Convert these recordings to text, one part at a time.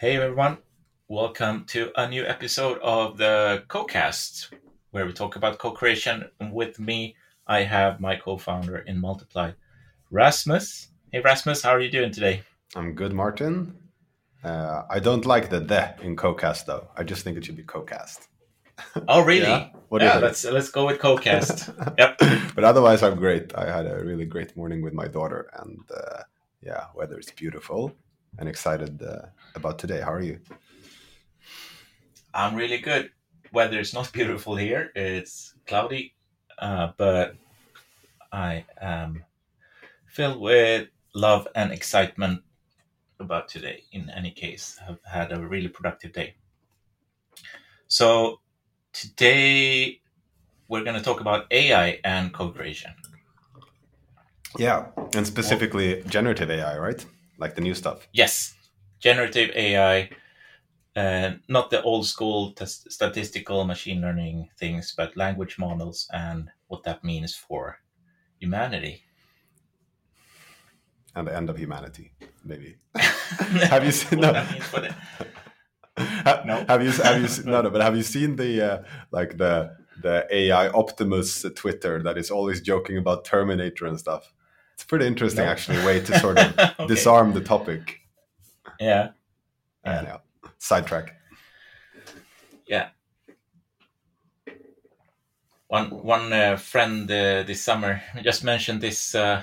Hey everyone, welcome to a new episode of the CoCast, where we talk about co-creation. With me, I have my co-founder in Multiply, Rasmus. Hey Rasmus, how are you doing today? I'm good, Martin. Uh, I don't like the the in CoCast though. I just think it should be CoCast. Oh really? Yeah? What yeah, let's let's go with CoCast. yep. but otherwise, I'm great. I had a really great morning with my daughter, and uh, yeah, weather is beautiful, and excited uh, about today. How are you? I'm really good. Weather is not beautiful here. It's cloudy, uh, but I am filled with love and excitement about today. In any case, I've had a really productive day. So today we're going to talk about AI and co-creation. Yeah, and specifically generative AI, right? Like the new stuff. Yes, generative AI, uh, not the old school t- statistical machine learning things, but language models and what that means for humanity. And the end of humanity, maybe. have you seen no. that the No. Have you have you no no? But have you seen the uh, like the the AI Optimus Twitter that is always joking about Terminator and stuff? It's pretty interesting, No. actually, way to sort of Okay. disarm the topic. Yeah, Yeah. Yeah. Anyhow, sidetrack. one one uh, friend uh, this summer just mentioned this uh,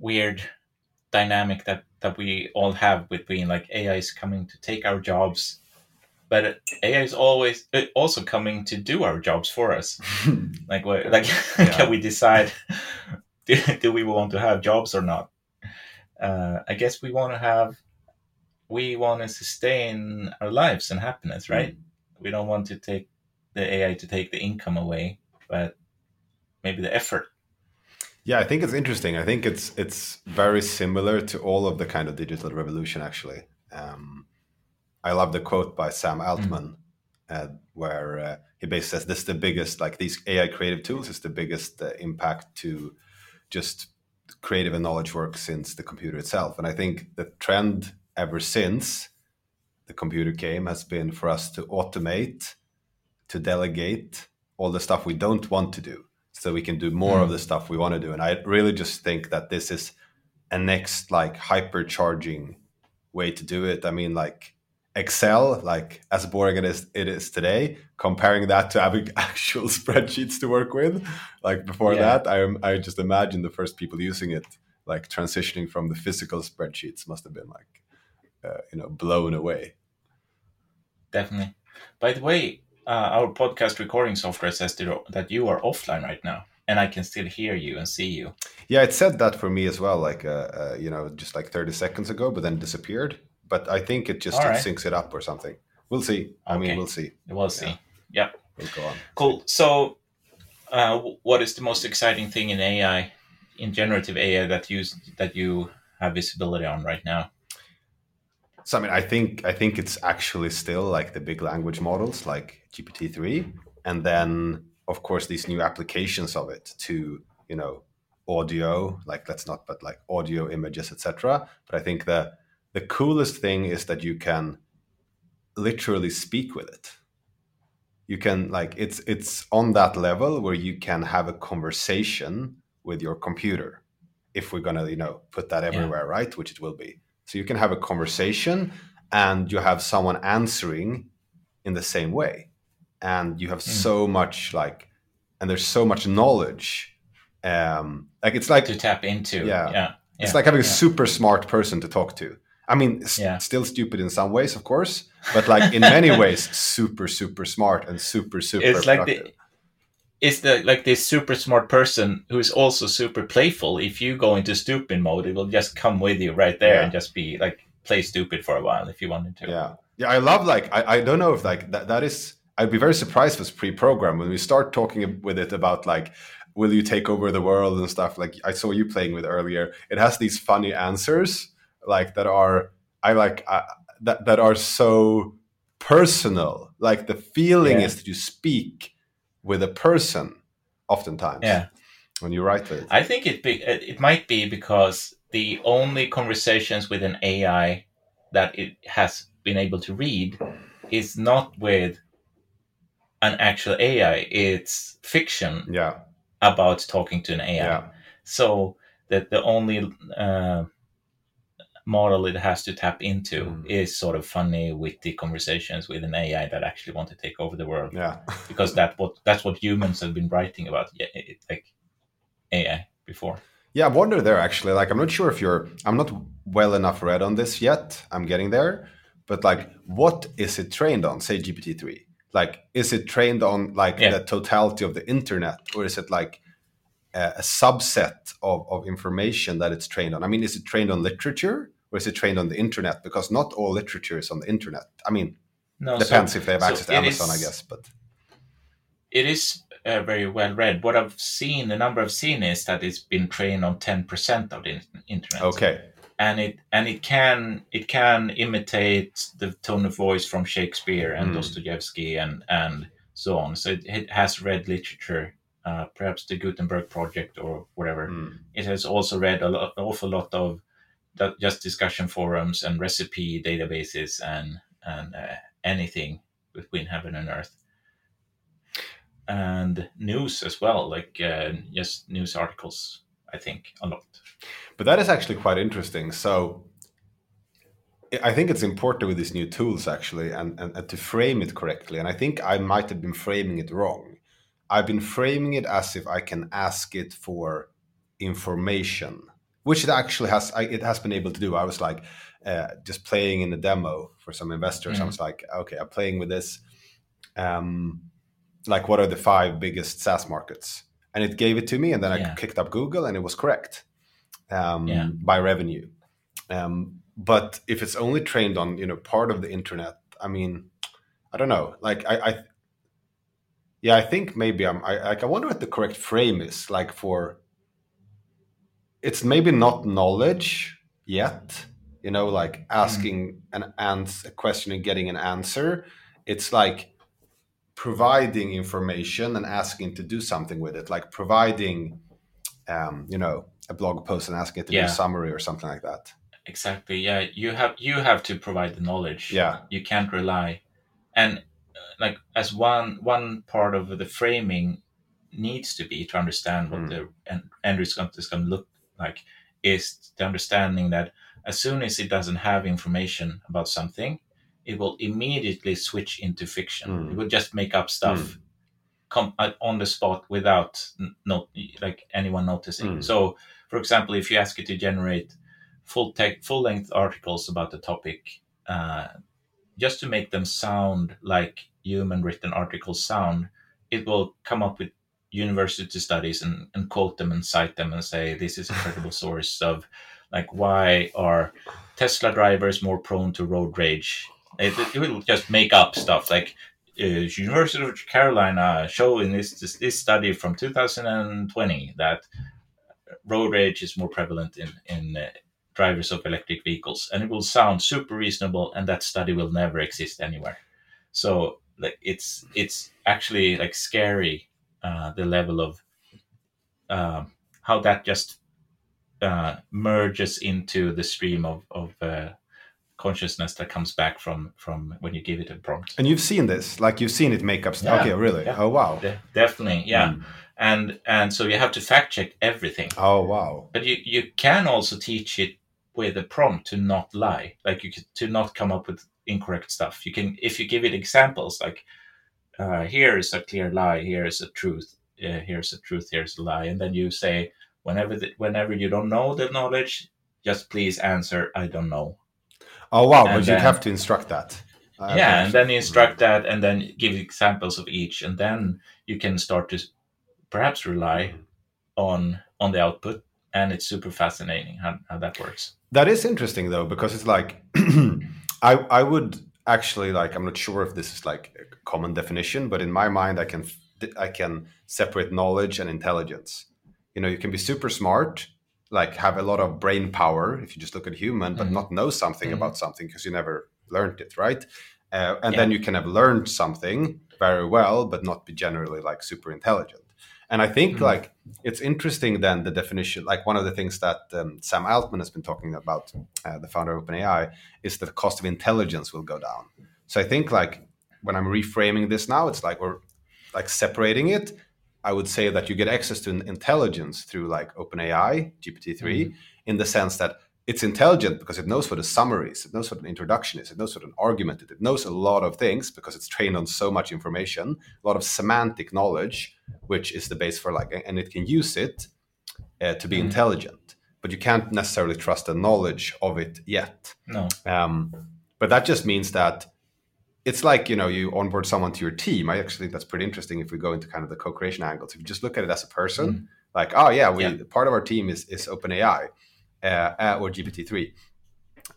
weird dynamic that that we all have between like AI is coming to take our jobs, but AI is always uh, also coming to do our jobs for us. Like, what, like, Yeah. can we decide do, do we want to have jobs or not? Uh, I guess we want to have, we want to sustain our lives and happiness, right? We don't want to take the AI to take the income away, but maybe the effort. Yeah, I think it's interesting. I think it's it's very similar to all of the kind of digital revolution. Actually, um, I love the quote by Sam Altman, uh, where uh, he basically says this is the biggest, like these AI creative tools, is the biggest uh, impact to just creative and knowledge work since the computer itself. And I think the trend ever since the computer came has been for us to automate, to delegate all the stuff we don't want to do so we can do more of mm. the stuff we want to do. And I really just think that this is a next like hypercharging way to do it. I mean, like Excel, like as boring as it is today, comparing that to having actual spreadsheets to work with, like before Yeah. that, I I just imagine the first people using it, like transitioning from the physical spreadsheets, must have been like, uh, you know, blown away. Definitely. By the way, uh, our podcast recording software says that you are offline right now, and I can still hear you and see you. Yeah, it said that for me as well, like uh, uh, you know, just like thirty seconds ago, but then disappeared. But I think it just it right. syncs it up or something. We'll see. I mean, we'll see. We'll see. Yeah. Yeah. We'll go on. Cool. So, uh, what is the most exciting thing in AI, in generative AI that you that you have visibility on right now? So I mean, I think I think it's actually still like the big language models like GPT three, and then of course these new applications of it to you know audio, like let's not, but like audio, images, etc. But I think the the coolest thing is that you can literally speak with it. You can like it's it's on that level where you can have a conversation with your computer. If we're gonna you know put that everywhere, right? Which it will be. So you can have a conversation and you have someone answering in the same way. And you have so much like, and there's so much knowledge. Um, like it's like To tap into. Yeah. Yeah. it's Yeah. like having a super smart person to talk to. I mean, Yeah. still stupid in some ways, of course, but like in many ways, super, super smart and super, super It's like the it's the like this super smart person who is also super playful. If you go into stupid mode, it will just come with you right there Yeah. and just be like play stupid for a while if you wanted to. Yeah, yeah. I love like I, I don't know if like that that is. I'd be very surprised if it's pre-programmed when we start talking with it about like, will you take over the world and stuff. Like I saw you playing with earlier. It has these funny answers like that are I like uh, that that are so personal. Like the feeling Yeah. is that you speak with a person, oftentimes. Yeah. When you write it. I think it be, it might be because the only conversations with an AI that it has been able to read is not with an actual AI. It's fiction Yeah. about talking to an AI. Yeah. So that the only uh, model it has to tap into Mm. is sort of funny, witty conversations with an AI that actually want to take over the world. Yeah. Because that what that's what humans have been writing about, yeah, it, like AI before. Yeah, I wonder there actually. Like, I'm not sure if you're. I'm not well enough read on this yet. I'm getting there, but like, what is it trained on? Say GPT three. Like, is it trained on like Yeah. the totality of the internet, or is it like a, a subset of, of information that it's trained on? I mean, is it trained on literature, or is it trained on the internet? Because not all literature is on the internet. I mean, No, so- depends if they have so access to it Amazon, I guess. But it is uh, very well read. What I've seen, the number I've seen is that it's been trained on ten percent of the internet. okay, and it and it can it can imitate the tone of voice from Shakespeare and Mm. Dostoevsky and and so on. So it, it has read literature, uh, perhaps the Gutenberg Project or whatever. Mm. It has also read a lot, an awful lot of just discussion forums and recipe databases and and uh, anything between heaven and earth. And news as well, like uh, just news articles. I think a lot. But that is actually quite interesting. So I think it's important with these new tools actually and, and, and to frame it correctly. And I think I might have been framing it wrong. I've been framing it as if I can ask it for information, which it actually has. I, it has been able to do. I was like uh, just playing in a demo for some investors. I Mhm. was like, okay, I'm playing with this. Um, like, what are the five biggest SaaS markets? And it gave it to me, and then I kicked up Google, and it was correct um, Yeah. by revenue. Um, but if it's only trained on you know part of the internet, I mean, I don't know. Like I, I yeah, I think maybe I'm. I like. I wonder what the correct frame is. Like for, it's maybe not knowledge yet. You know, like asking an ans a question and getting an answer. It's like providing information and asking to do something with it. Like providing, um, you know, a blog post and asking it to do a summary or something like that. Exactly. Yeah, you have you have to provide the knowledge. Yeah. You can't rely, and uh, like as one one part of the framing needs to be to understand what Mm. the end, end result is going to look like is the understanding that as soon as it doesn't have information about something, it will immediately switch into fiction. Mm. It will just make up stuff. Come uh, on the spot without n- no like anyone noticing. Mm. So, for example, if you ask it to generate full tech, full length articles about the topic, uh, just to make them sound like human written articles sound, it will come up with university studies and, and quote them and cite them and say this is a credible source of like why are Tesla drivers more prone to road rage? It, it will just make up stuff like uh, University of Carolina show in this, this this study from 2020 that road rage is more prevalent in in uh, drivers of electric vehicles, and it will sound super reasonable, and that study will never exist anywhere. So like it's it's actually like scary uh, the level of um how that just uh, merges into the stream of of uh, consciousness that comes back from from when you give it a prompt. And you've seen this, like you've seen it make up stuff. Yeah. Okay, really? Yeah. Oh wow. De- definitely, yeah. Mm. And and so you have to fact check everything. Oh wow. But you, you can also teach it with a prompt to not lie, like you could, to not come up with incorrect stuff. You can if you give it examples like uh, here is a clear lie, here is a truth, uh, here's a truth, here's a lie, and then you say whenever the, whenever you don't know the knowledge, just please answer I don't know. Oh wow. And but you'd have to instruct that. Uh, yeah, and then you instruct that, and then give examples of each, and then you can start to perhaps rely on on the output, and it's super fascinating how, how that works. That is interesting though, because it's like I I would actually like I'm not sure if this is like a common definition, but in my mind I can I can separate knowledge and intelligence. You know, you can be super smart, like have a lot of brain power if you just look at human, but Mhm. not know something Mhm. about something because you never learned it, right? Uh, and Yeah. then you can have learned something very well, but not be generally like super intelligent. And I think Mm. like it's interesting then the definition. Like one of the things that um, Sam Altman has been talking about, uh, the founder of OpenAI, is that the cost of intelligence will go down. So I think like when I'm reframing this now, it's like we're like separating it. I would say that you get access to intelligence through like OpenAI, GPT-3, in the sense that it's intelligent because it knows what a summary is, it knows what an introduction is, it knows what an argument is, it knows a lot of things because it's trained on so much information, a lot of semantic knowledge, which is the base for like, and it can use it uh, to be Mhm. intelligent, but you can't necessarily trust the knowledge of it yet. No. Um, but that just means that it's like you know you onboard someone to your team. I actually think that's pretty interesting if we go into kind of the co-creation angles. If you just look at it as a person, like oh yeah, we Yeah. part of our team is is OpenAI uh, or GPT three,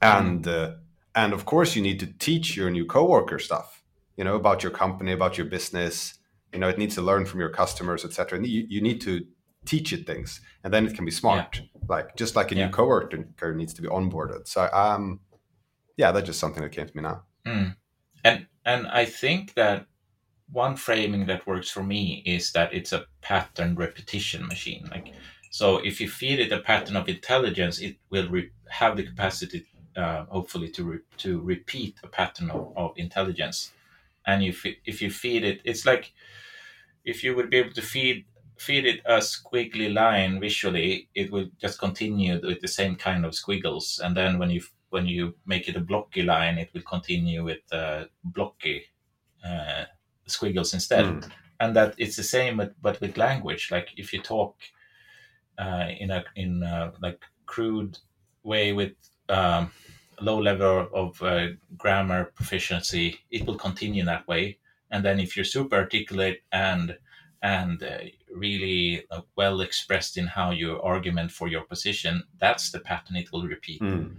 and uh, and of course you need to teach your new coworker stuff, you know about your company, about your business. You know it needs to learn from your customers, etc. And you, you need to teach it things, and then it can be smart. Like just like a Yeah. new coworker needs to be onboarded. So um, yeah, that's just something that came to me now. Mm. And and I think that one framing that works for me is that it's a pattern repetition machine. Like so, if you feed it a pattern of intelligence, it will re- have the capacity, uh, hopefully, to re- to repeat a pattern of, of intelligence. And if it, if you feed it, it's like if you would be able to feed feed it a squiggly line visually, it will just continue with the same kind of squiggles. And then when you when you make it a blocky line, it will continue with uh, blocky uh, squiggles instead. Mm. And that it's the same, with, but with language. Like if you talk uh, in a in a, like crude way with um, low level of uh, grammar proficiency, it will continue that way. And then if you're super articulate and and uh, really uh, well expressed in how you argument for your position, that's the pattern it will repeat Mm.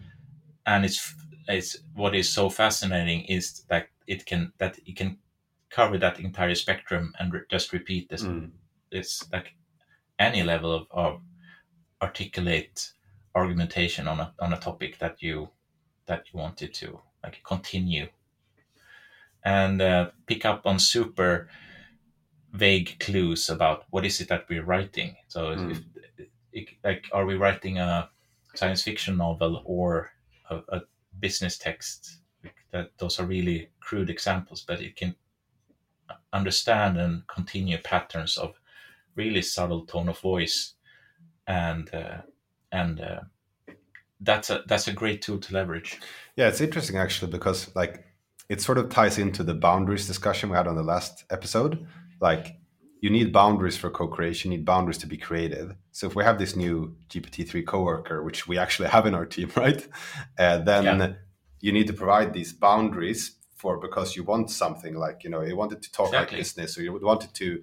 and it's it's what is so fascinating is that it can that it can cover that entire spectrum and re- just repeat this Mm. this like any level of, of articulate argumentation on a on a topic that you that you wanted to like continue. And uh, pick up on super vague clues about what is it that we're writing. So Mm. if, if, like are we writing a science fiction novel or a, a business text? That those are really crude examples but it can understand and continue patterns of really subtle tone of voice and uh, and uh, that's a that's a great tool to leverage Yeah, it's interesting actually because like it sort of ties into the boundaries discussion we had on the last episode. Like you need boundaries for co-creation, you need boundaries to be creative. So if we have this new GPT-3 coworker, which we actually have in our team, right? Uh, then Yeah. you need to provide these boundaries for because you want something like you know you wanted to talk Exactly. like business or you wanted to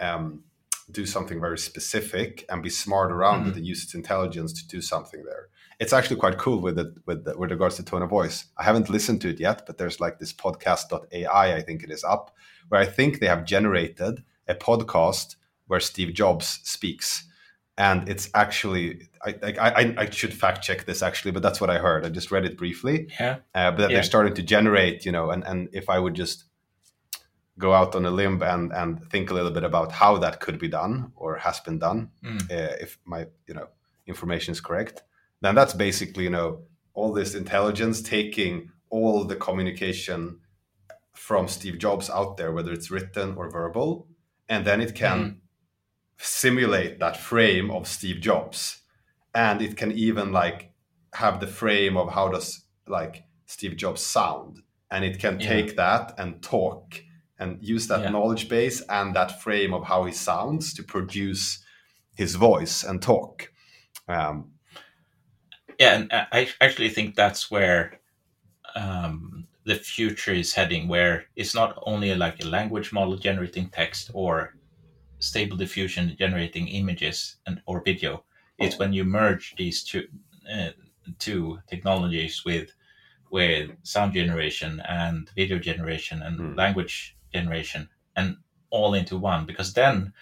um, do something very specific and be smart around it and use its intelligence to do something there it's actually quite cool with it with with regards to tone of voice. I haven't listened to it yet, but there's like this podcast.ai, I think it is up, where I think they have generated a podcast where Steve Jobs speaks. And it's actually I I, I, I should fact check this actually, but that's what I heard. I just read it briefly. yeah Uh, but Yeah. they're starting to generate, you know, and, and if I would just go out on a limb and, and think a little bit about how that could be done or has been done, Mm. uh, if my you know information is correct, then that's basically you know all this intelligence taking all the communication from Steve Jobs out there, whether it's written or verbal, and then it can simulate that frame of Steve Jobs, and it can even like have the frame of how does like Steve Jobs sound, and it can Yeah. take that and talk and use that Yeah. knowledge base and that frame of how he sounds to produce his voice and talk. Um, yeah and I- actually think that's where um, the future is heading where it's not only like a language model generating text or stable diffusion generating images and or video it's when you merge these two uh, two technologies with with sound generation and video generation and Hmm. language generation and all into one. Because then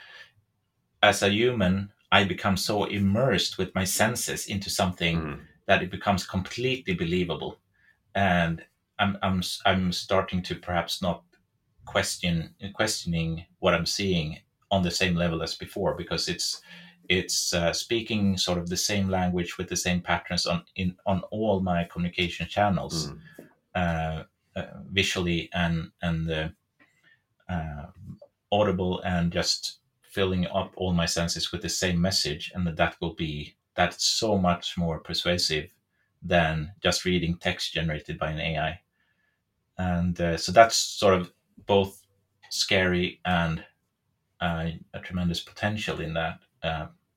as a human i become so immersed with my senses into something mm, that it becomes completely believable. And i'm i'm i'm starting to perhaps not question questioning what i'm seeing on the same level as before because it's it's uh, speaking sort of the same language with the same patterns on in on all my communication channels, mm. uh, uh, visually and and uh, uh, audible, and just filling up all my senses with the same message, and that will be that's so much more persuasive than just reading text generated by an AI, and uh, so that's sort of both scary and a tremendous potential in that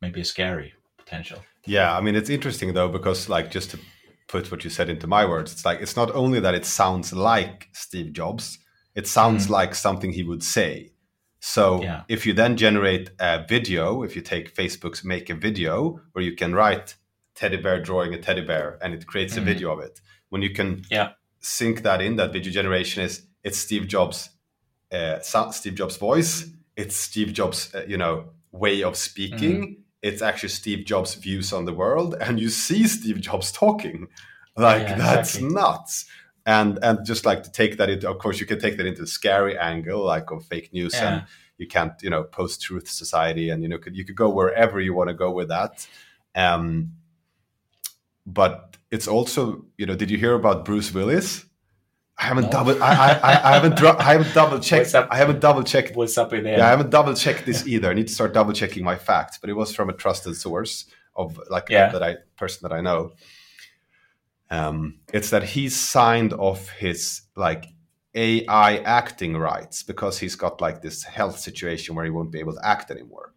maybe a scary potential. Yeah, I mean it's interesting though because like just to put what you said into my words, it's like it's not only that it sounds like Steve Jobs, it sounds mm. like something he would say. So yeah. if you then generate a video, if you take Facebook's make a video where you can write teddy bear drawing a teddy bear and it creates mm. a video of it, when you can yeah. sync that in, that video generation is it's Steve Jobs, uh, Steve Jobs' voice, it's Steve Jobs, uh, you know, way of speaking. Mm it's actually Steve Jobs' views on the world, and you see Steve Jobs talking. Like yeah, that's exactly. nuts. And and just like to take that into, of course, you can take that into the scary angle, like of fake news, yeah. and you can't, you know, post truth society, and you know, could, you could go wherever you want to go with that. Um, but it's also, you know, did you hear about Bruce Willis? I haven't no. double. I, I, I haven't. Dro- I haven't double checked. I haven't double checked. What's up in there? Yeah, I haven't double checked this either. I need to start double checking my facts. But it was from a trusted source of like yeah. that I person that I know. Um, it's that he signed off his like AI acting rights because he's got like this health situation where he won't be able to act anymore.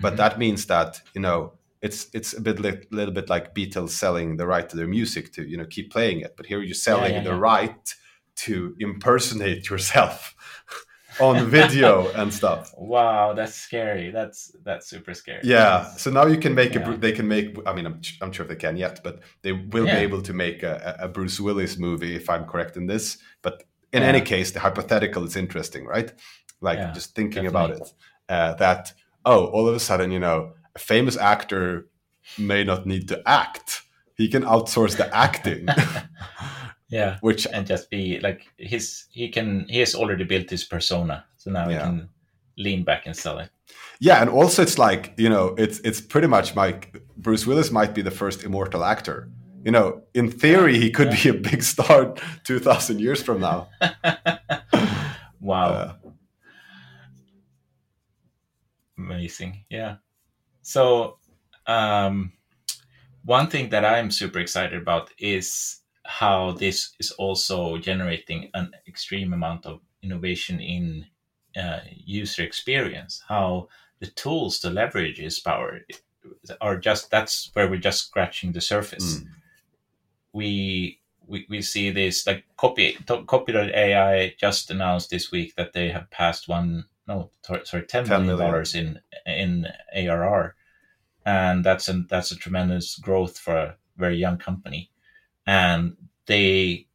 But mm-hmm. that means that you know it's it's a bit li- little bit like Beatles selling the right to their music to you know keep playing it, but here you're selling yeah, yeah, the yeah. right to impersonate yourself on video and stuff. Wow, that's scary. That's that's super scary. Yeah. So now you can make a they can make. I mean, I'm I'm sure they can yet, but they will be able to make a, a Bruce Willis movie if I'm correct in this. But in any case, the hypothetical is interesting, right? Like just thinking definitely. about it. Uh, that oh, all of a sudden, you know a famous actor may not need to act. He can outsource the acting. yeah. Which and just be like his he can he has already built his persona. So now yeah. he can lean back and sell it. Yeah, and also it's like, you know, it's it's pretty much like Bruce Willis might be the first immortal actor. You know, in theory he could yeah. be a big star 2000 years from now. wow. Uh, Amazing. Yeah. So, um, one thing that I'm super excited about is how this is also generating an extreme amount of innovation in uh, user experience. How the tools to leverage this power are just that's where we're just scratching the surface. Mm. We, we we see this like copy AI just announced this week that they have passed one no sorry ten, 10 million dollars in in ARR and that's a that's a tremendous growth for a very young company, and they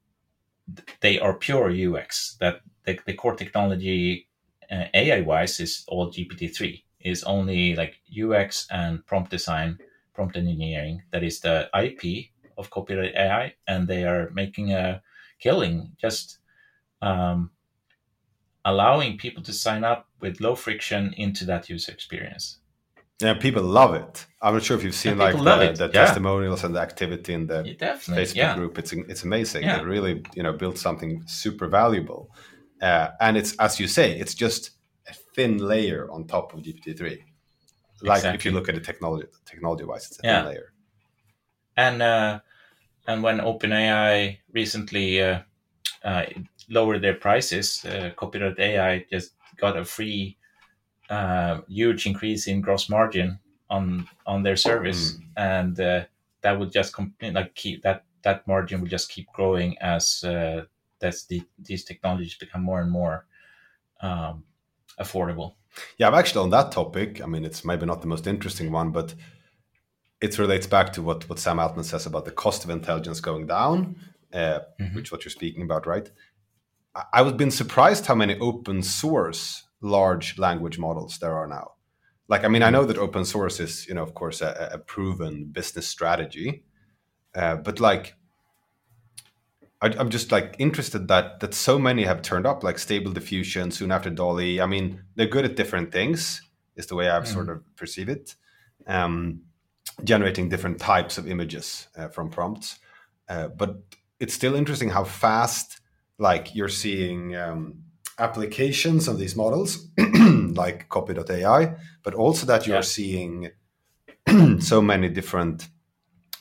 they are pure UX. That the, the core technology uh, AI wise is all GPT three is only like UX and prompt design, prompt engineering. That is the IP of Copy.ai, and they are making a killing just um, allowing people to sign up with low friction into that user experience. Yeah, people love it. I'm not sure if you've seen like the, the yeah. testimonials and the activity in the Facebook yeah. group. It's it's amazing. Yeah. They really you know built something super valuable, uh, and it's as you say, it's just a thin layer on top of GPT three. Like exactly. if you look at the technology technology wise, it's a thin layer. And uh, and when OpenAI recently uh, uh, lowered their prices, uh, Copy.ai just got a free uh, huge increase in gross margin on on their service, mm. and uh, that would just like keep that that margin will just keep growing as uh, that's the, these technologies become more and more um, affordable. Yeah, I'm actually on that topic. I mean, it's maybe not the most interesting one, but it relates back to what what Sam Altman says about the cost of intelligence going down, uh, mm-hmm. which what you're speaking about, right? I, I've been surprised how many open source large language models there are now. Like, I mean, I know that open source is, you know, of course, a, a proven business strategy, uh, but like, I, am just like interested that that so many have turned up, like Stable Diffusion, soon after DALL-E. I mean, they're good at different things, is the way I've mm. sort of perceive it. Um, generating different types of images uh, from prompts, uh, but it's still interesting how fast, like you're seeing um, applications of these models, like Copy.ai, but also that you're yeah. seeing so many different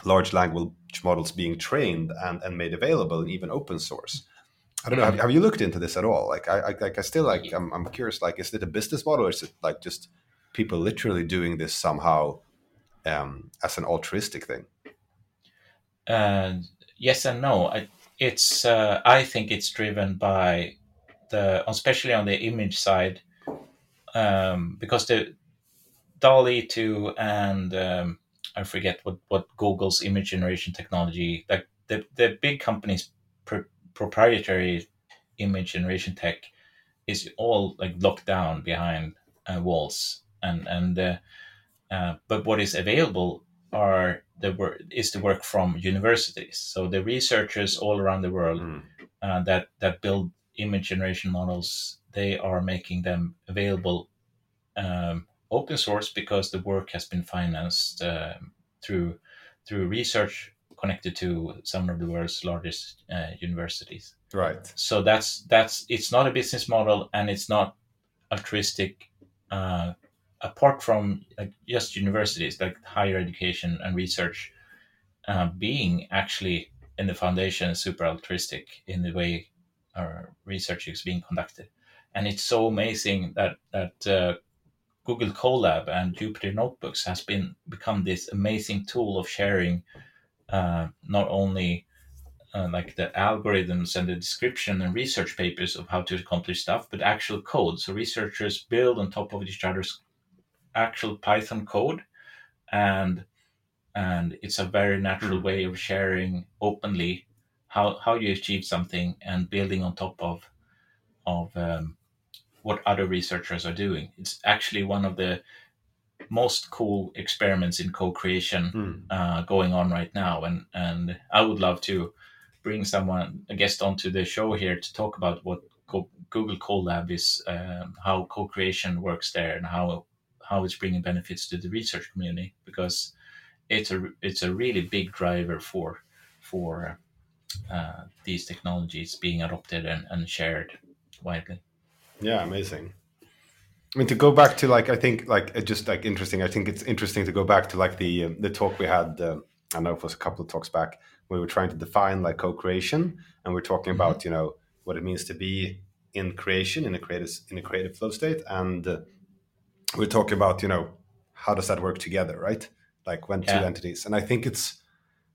large language models being trained and, and made available and even open source. I don't know. Have, have you looked into this at all? Like, I, I like, I still like, I'm, I'm curious. Like, is it a business model, or is it like just people literally doing this somehow um, as an altruistic thing? Uh, yes and no. I, it's, uh, I think it's driven by the, especially on the image side, um, because the DALL-E two and um, I forget what, what Google's image generation technology, like the, the big companies' pr- proprietary image generation tech is all like locked down behind uh, walls. And, and, uh, uh, but what is available are the work is the work from universities. So the researchers all around the world mm. that, that build image generation models, they are making them available um, open source because the work has been financed uh, through through research connected to some of the world's largest uh, universities. Right. So that's that's it's not a business model and it's not altruistic. Uh, apart from like just universities, like higher education and research, uh, being actually in the foundation super altruistic in the way research is being conducted, and it's so amazing that that uh, Google Colab and Jupyter Notebooks has been become this amazing tool of sharing uh, not only uh, like the algorithms and the description and research papers of how to accomplish stuff, but actual code. So researchers build on top of each other's actual Python code, and and it's a very natural way of sharing openly how how you achieve something and building on top of of um, what other researchers are doing. It's actually one of the most cool experiments in co-creation mm. uh, going on right now, and and I would love to bring someone a guest onto the show here to talk about what Google Colab is, um, how co-creation works there, and how how it's bringing benefits to the research community because it's a it's a really big driver for for uh, these technologies being adopted and, and shared widely. Yeah, amazing. I mean, to go back to like, I think like just like interesting. I think it's interesting to go back to like the uh, the talk we had. Uh, I know it was a couple of talks back. We were trying to define like co-creation, and we're talking mm-hmm. about you know what it means to be in creation in a creative in a creative flow state, and uh, we're talking about you know how does that work together, right? Like when yeah. two entities, and I think it's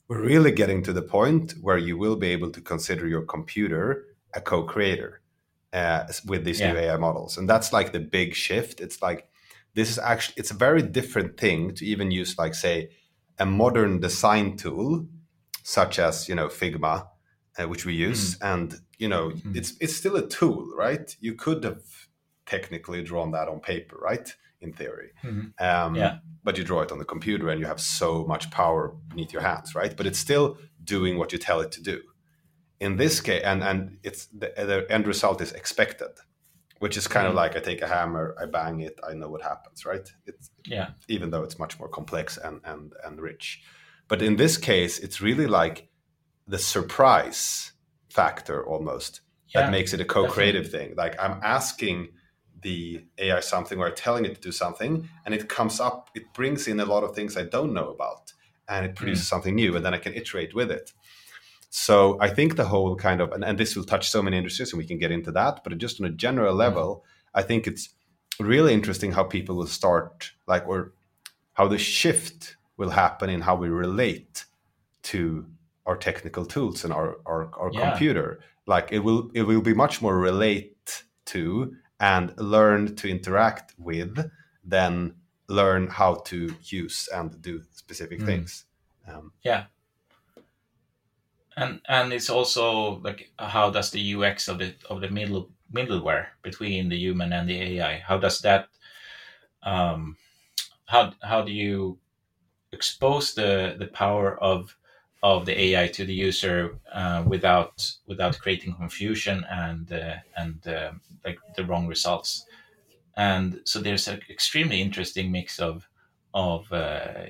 we're really getting to the point where you will be able to consider your computer a co-creator uh, with these yeah. new AI models, and that's like the big shift. It's like this is actually it's a very different thing to even use like say a modern design tool such as you know Figma, uh, which we use, mm. and you know mm. it's it's still a tool, right? You could have technically drawn that on paper, right? In theory, mm-hmm. um, yeah. But you draw it on the computer, and you have so much power beneath your hands, right? But it's still doing what you tell it to do in this case, and and it's the, the end result is expected, which is kind mm. of like I take a hammer, I bang it, I know what happens, right? It's yeah. Even though it's much more complex and and and rich, but in this case, it's really like the surprise factor almost yeah, that makes it a co-creative thing. Like I'm asking the AI something or telling it to do something, and it comes up, it brings in a lot of things I don't know about, and it produces mm. something new, and then I can iterate with it. So I think the whole kind of, and, and, this will touch so many industries and we can get into that, but just on a general mm-hmm. level, I think it's really interesting how people will start, like, or how the shift will happen in how we relate to our technical tools and our, our, our yeah. computer. Like it will, it will be much more relate to and learn to interact with than learn how to use and do specific mm. things. Um, yeah, and and it's also like how does the UX of the of the middle middleware between the human and the AI how does that um, how how do you expose the the power of of the AI to the user uh, without without creating confusion and uh, and uh, like the wrong results. And so there's an extremely interesting mix of of uh,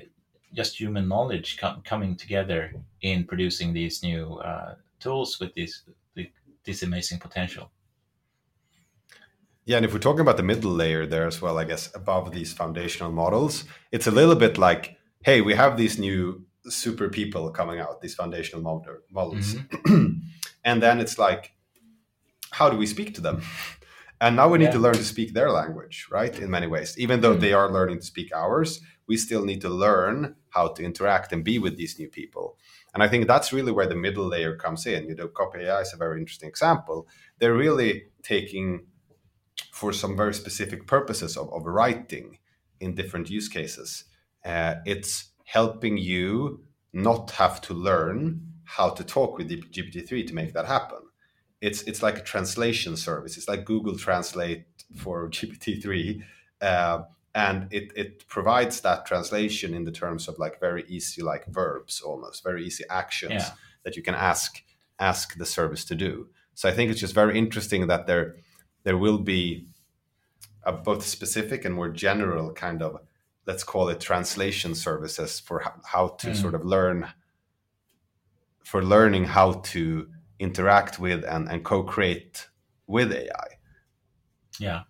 just human knowledge com- coming together in producing these new uh, tools with this this amazing potential. Yeah, and if we're talking about the middle layer there as well, I guess above these foundational models, it's a little bit like, hey, we have these new super people coming out, these foundational models. Mm-hmm. and then it's like, how do we speak to them? And now we need yeah. to learn to speak their language, right? In many ways. Even though mm-hmm. they are learning to speak ours, we still need to learn how to interact and be with these new people. And I think that's really where the middle layer comes in. You know, Copy AI is a very interesting example. They're really taking for some very specific purposes of, of writing in different use cases. Uh, it's helping you not have to learn how to talk with GPT-3 to make that happen. It's it's like a translation service. It's like Google Translate for GPT-3, uh, and it it provides that translation in the terms of like very easy like verbs almost very easy actions yeah. that you can ask ask the service to do. So I think it's just very interesting that there there will be a both specific and more general kind of let's call it translation services for how to mm. sort of learn for learning how to interact with and, and co-create with AI. Yeah,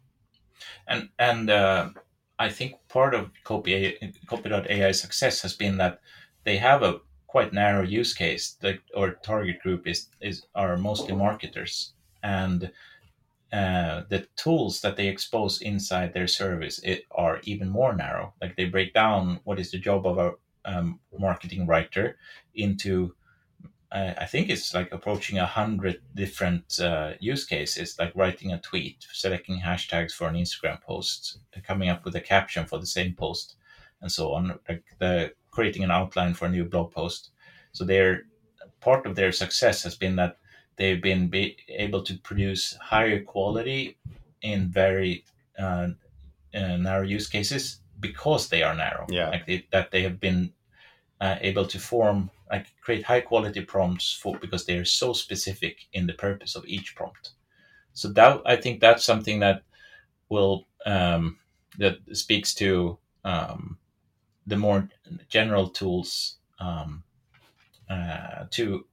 and and uh, I think part of Copy Copy.ai's success has been that they have a quite narrow use case. that or target group is is are mostly marketers, and uh, the tools that they expose inside their service it, are even more narrow. Like they break down what is the job of a um, marketing writer into, uh, I think it's like approaching a hundred different uh, use cases, like writing a tweet, selecting hashtags for an Instagram post, coming up with a caption for the same post, and so on. Like the creating an outline for a new blog post. So their part of their success has been that they've been be able to produce higher quality in very uh, uh, narrow use cases because they are narrow. Yeah. Like they, that they have been uh, able to form like create high quality prompts for because they are so specific in the purpose of each prompt. So that I think that's something that will um, that speaks to um, the more general tools um, uh, to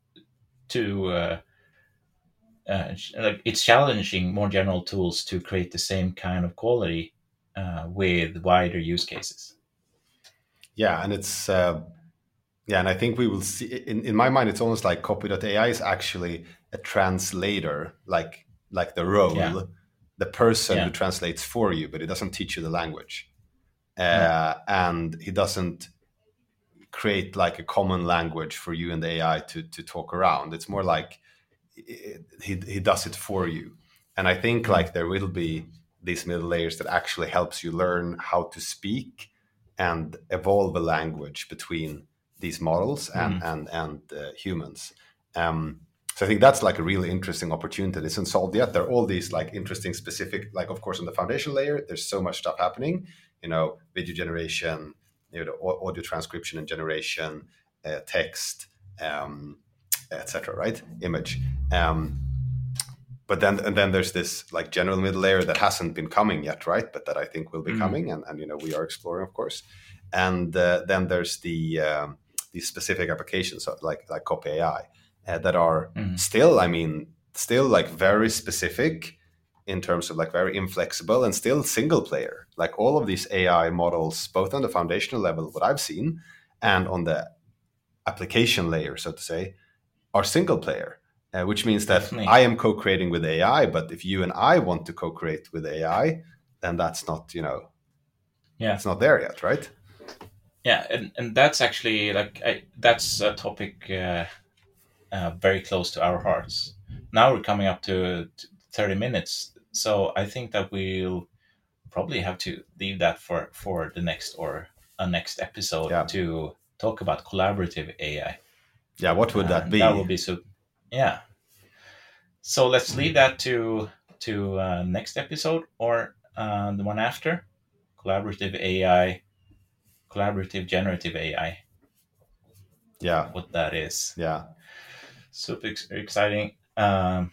to uh, like it's challenging more general tools to create the same kind of quality uh, with wider use cases. Yeah, and it's uh, yeah, and I think we will see. In, in my mind, it's almost like Copy.ai is actually a translator, like like the role, yeah. the person yeah. who translates for you, but it doesn't teach you the language, uh, and he doesn't create like a common language for you and the AI to to talk around. It's more like he he does it for you. And i think like there will be these middle layers that actually helps you learn how to speak and evolve a language between these models and mm. and and uh, humans. Um, so i think that's like a really interesting opportunity. That isn't solved yet. There are all these like interesting specific like of course on the foundation layer there's so much stuff happening you know video generation you know audio transcription and generation uh, text um, etc. Right, image. Um, but then and then there's this like general middle layer that hasn't been coming yet, right? But that I think will be mm. coming, and, and you know we are exploring, of course. And uh, then there's the um, these specific applications like like Copy AI uh, that are mm. still, I mean, still like very specific in terms of like very inflexible and still single player. Like all of these AI models, both on the foundational level, what I've seen, and on the application layer, so to say, are single player, uh, which means that Definitely. I am co-creating with AI. But if you and I want to co-create with AI, then that's not you know, yeah, it's not there yet, right? Yeah, and, and that's actually like I, that's a topic uh, uh, very close to our hearts. Now we're coming up to, thirty minutes, so I think that we'll probably have to leave that for for the next or a next episode yeah. to talk about collaborative AI. Yeah, what would that be? That would be so. Yeah. So let's leave that to to uh, next episode or uh, the one after. Collaborative AI, collaborative generative AI. Yeah. what that is. Yeah. Super ex- exciting. Um,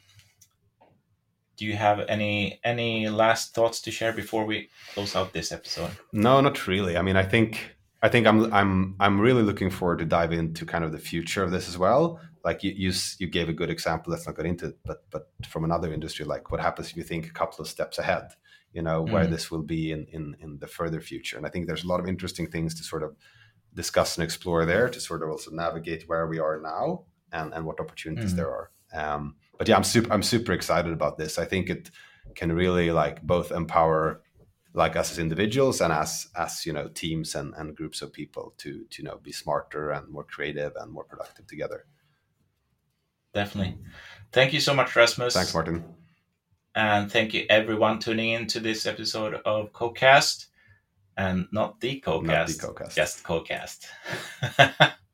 do you have any any last thoughts to share before we close out this episode? No, not really. I mean, I think I think I'm I'm I'm really looking forward to dive into kind of the future of this as well. Like you you, you gave a good example. Let's not get into it, but but from another industry, like what happens if you think a couple of steps ahead? You know where Mm. this will be in in in the further future. And I think there's a lot of interesting things to sort of discuss and explore there to sort of also navigate where we are now and and what opportunities Mm. there are. Um, but yeah, I'm super I'm super excited about this. I think it can really like both empower like us as individuals and as as you know teams and, and groups of people to to you know be smarter and more creative and more productive together. Definitely. Thank you so much, Rasmus. Thanks, Martin. And thank you everyone tuning in to this episode of CoCast. And not the CoCast. Not the CoCast. Just CoCast.